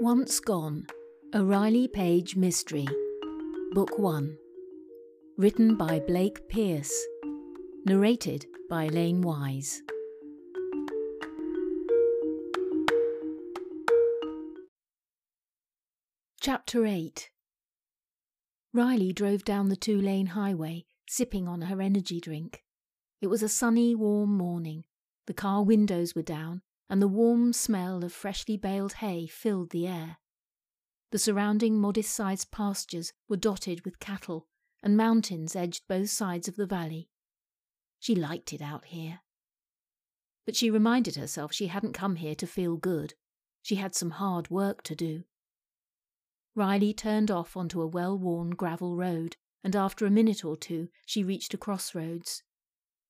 Once Gone, a Riley Paige mystery. Book 1. Written by Blake Pierce. Narrated by Elaine Wise. Chapter 8 Riley drove down the two lane highway, sipping on her energy drink. It was a sunny, warm morning. The car windows were down, and the warm smell of freshly baled hay filled the air. The surrounding modest sized pastures were dotted with cattle, and mountains edged both sides of the valley. She liked it out here. But she reminded herself she hadn't come here to feel good. She had some hard work to do. Riley turned off onto a well worn gravel road, and after a minute or two she reached a crossroads.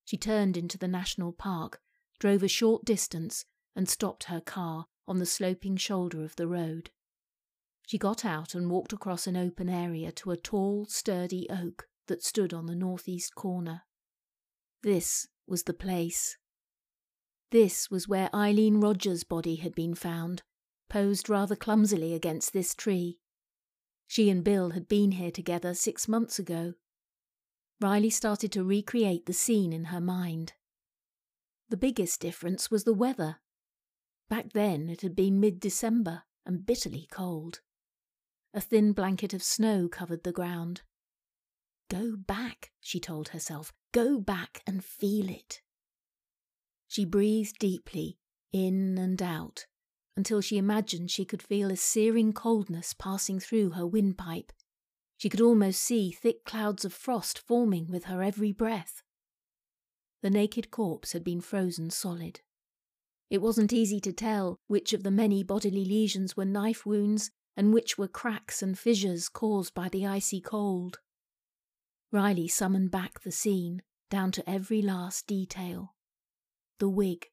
She turned into the national park, drove a short distance, and stopped her car on the sloping shoulder of the road. She got out and walked across an open area to a tall, sturdy oak that stood on the northeast corner. This was the place. This was where Eileen Rogers' body had been found, posed rather clumsily against this tree. She and Bill had been here together six months ago. Riley started to recreate the scene in her mind. The biggest difference was the weather. Back then it had been mid December and bitterly cold. A thin blanket of snow covered the ground. Go back, she told herself. Go back and feel it. She breathed deeply, in and out, until she imagined she could feel a searing coldness passing through her windpipe. She could almost see thick clouds of frost forming with her every breath. The naked corpse had been frozen solid. It wasn't easy to tell which of the many bodily lesions were knife wounds and which were cracks and fissures caused by the icy cold. Riley summoned back the scene, down to every last detail. The wig,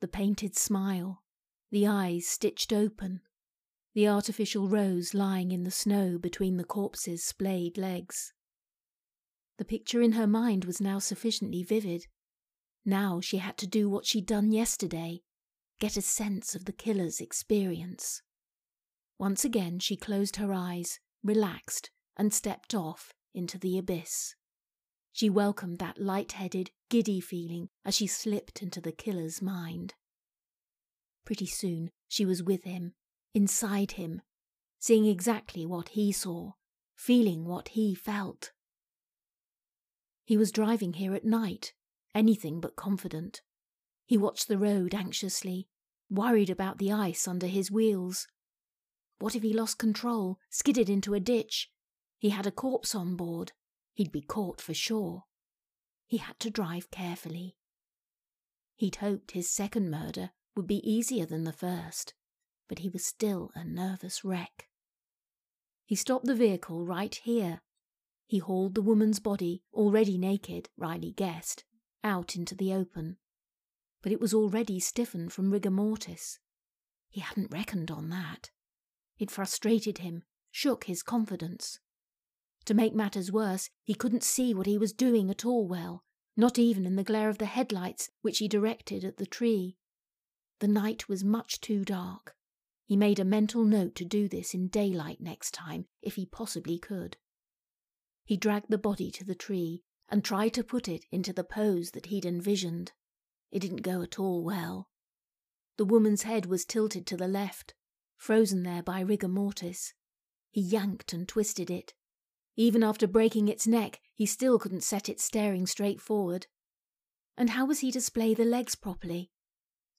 the painted smile, the eyes stitched open, the artificial rose lying in the snow between the corpse's splayed legs. The picture in her mind was now sufficiently vivid now she had to do what she'd done yesterday get a sense of the killer's experience. Once again, she closed her eyes, relaxed, and stepped off into the abyss. She welcomed that light-headed, giddy feeling as she slipped into the killer's mind. Pretty soon, she was with him, inside him, seeing exactly what he saw, feeling what he felt. He was driving here at night, anything but confident. He watched the road anxiously, worried about the ice under his wheels. What if he lost control, skidded into a ditch? He had a corpse on board. He'd be caught for sure. He had to drive carefully. He'd hoped his second murder would be easier than the first, but he was still a nervous wreck. He stopped the vehicle right here. He hauled the woman's body, already naked, Riley guessed, out into the open. But it was already stiffened from rigor mortis. He hadn't reckoned on that. It frustrated him, shook his confidence. To make matters worse, he couldn't see what he was doing at all well, not even in the glare of the headlights which he directed at the tree. The night was much too dark. He made a mental note to do this in daylight next time, if he possibly could. He dragged the body to the tree and tried to put it into the pose that he'd envisioned. It didn't go at all well. The woman's head was tilted to the left, frozen there by rigor mortis. He yanked and twisted it. Even after breaking its neck, he still couldn't set it staring straight forward. And how was he to splay the legs properly?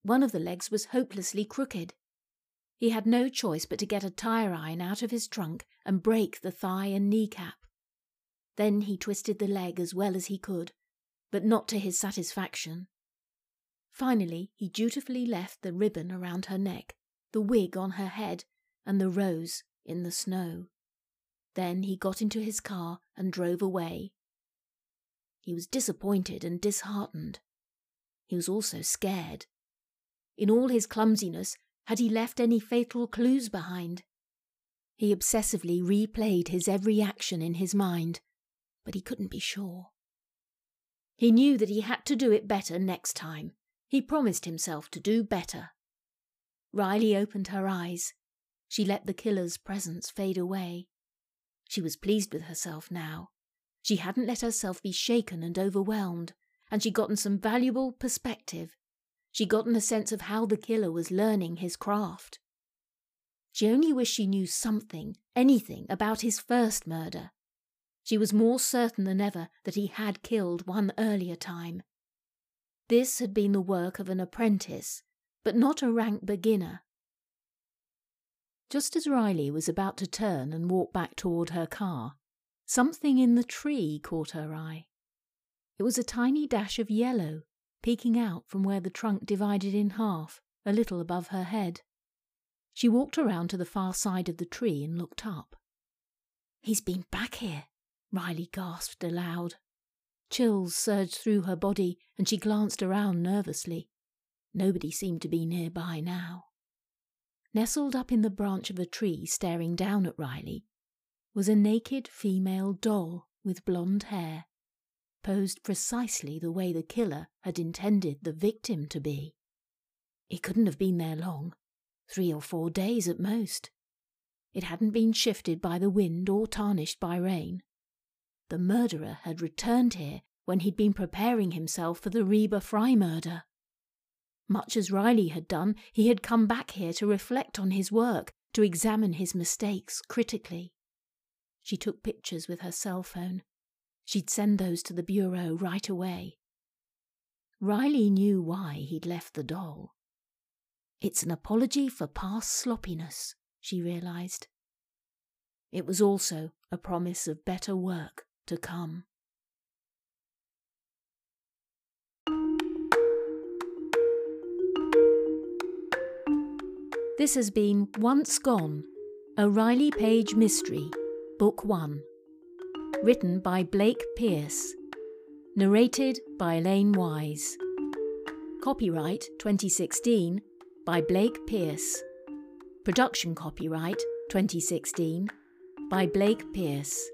One of the legs was hopelessly crooked. He had no choice but to get a tire iron out of his trunk and break the thigh and kneecap. Then he twisted the leg as well as he could, but not to his satisfaction. Finally, he dutifully left the ribbon around her neck, the wig on her head, and the rose in the snow. Then he got into his car and drove away. He was disappointed and disheartened. He was also scared. In all his clumsiness, had he left any fatal clues behind? He obsessively replayed his every action in his mind but he couldn't be sure. He knew that he had to do it better next time. He promised himself to do better. Riley opened her eyes. she let the killer's presence fade away. She was pleased with herself now. She hadn't let herself be shaken and overwhelmed, and she'd gotten some valuable perspective. She'd gotten a sense of how the killer was learning his craft. She only wished she knew something, anything, about his first murder. She was more certain than ever that he had killed one earlier time. This had been the work of an apprentice, but not a rank beginner. Just as Riley was about to turn and walk back toward her car, something in the tree caught her eye. It was a tiny dash of yellow peeking out from where the trunk divided in half, a little above her head. She walked around to the far side of the tree and looked up. He's been back here, Riley gasped aloud. Chills surged through her body and she glanced around nervously. Nobody seemed to be nearby now. Nestled up in the branch of a tree, staring down at Riley, was a naked female doll with blonde hair, posed precisely the way the killer had intended the victim to be. It couldn't have been there long, three or four days at most. It hadn't been shifted by the wind or tarnished by rain. The murderer had returned here when he'd been preparing himself for the Reba Fry murder. Much as Riley had done, he had come back here to reflect on his work, to examine his mistakes critically. She took pictures with her cell phone. She'd send those to the bureau right away. Riley knew why he'd left the doll. It's an apology for past sloppiness, she realized. It was also a promise of better work to come. This has been Once Gone, a Riley Paige mystery, Book 1. Written by Blake Pierce. Narrated by Elaine Wise. Copyright 2016 by Blake Pierce. Production copyright 2016 by Blake Pierce.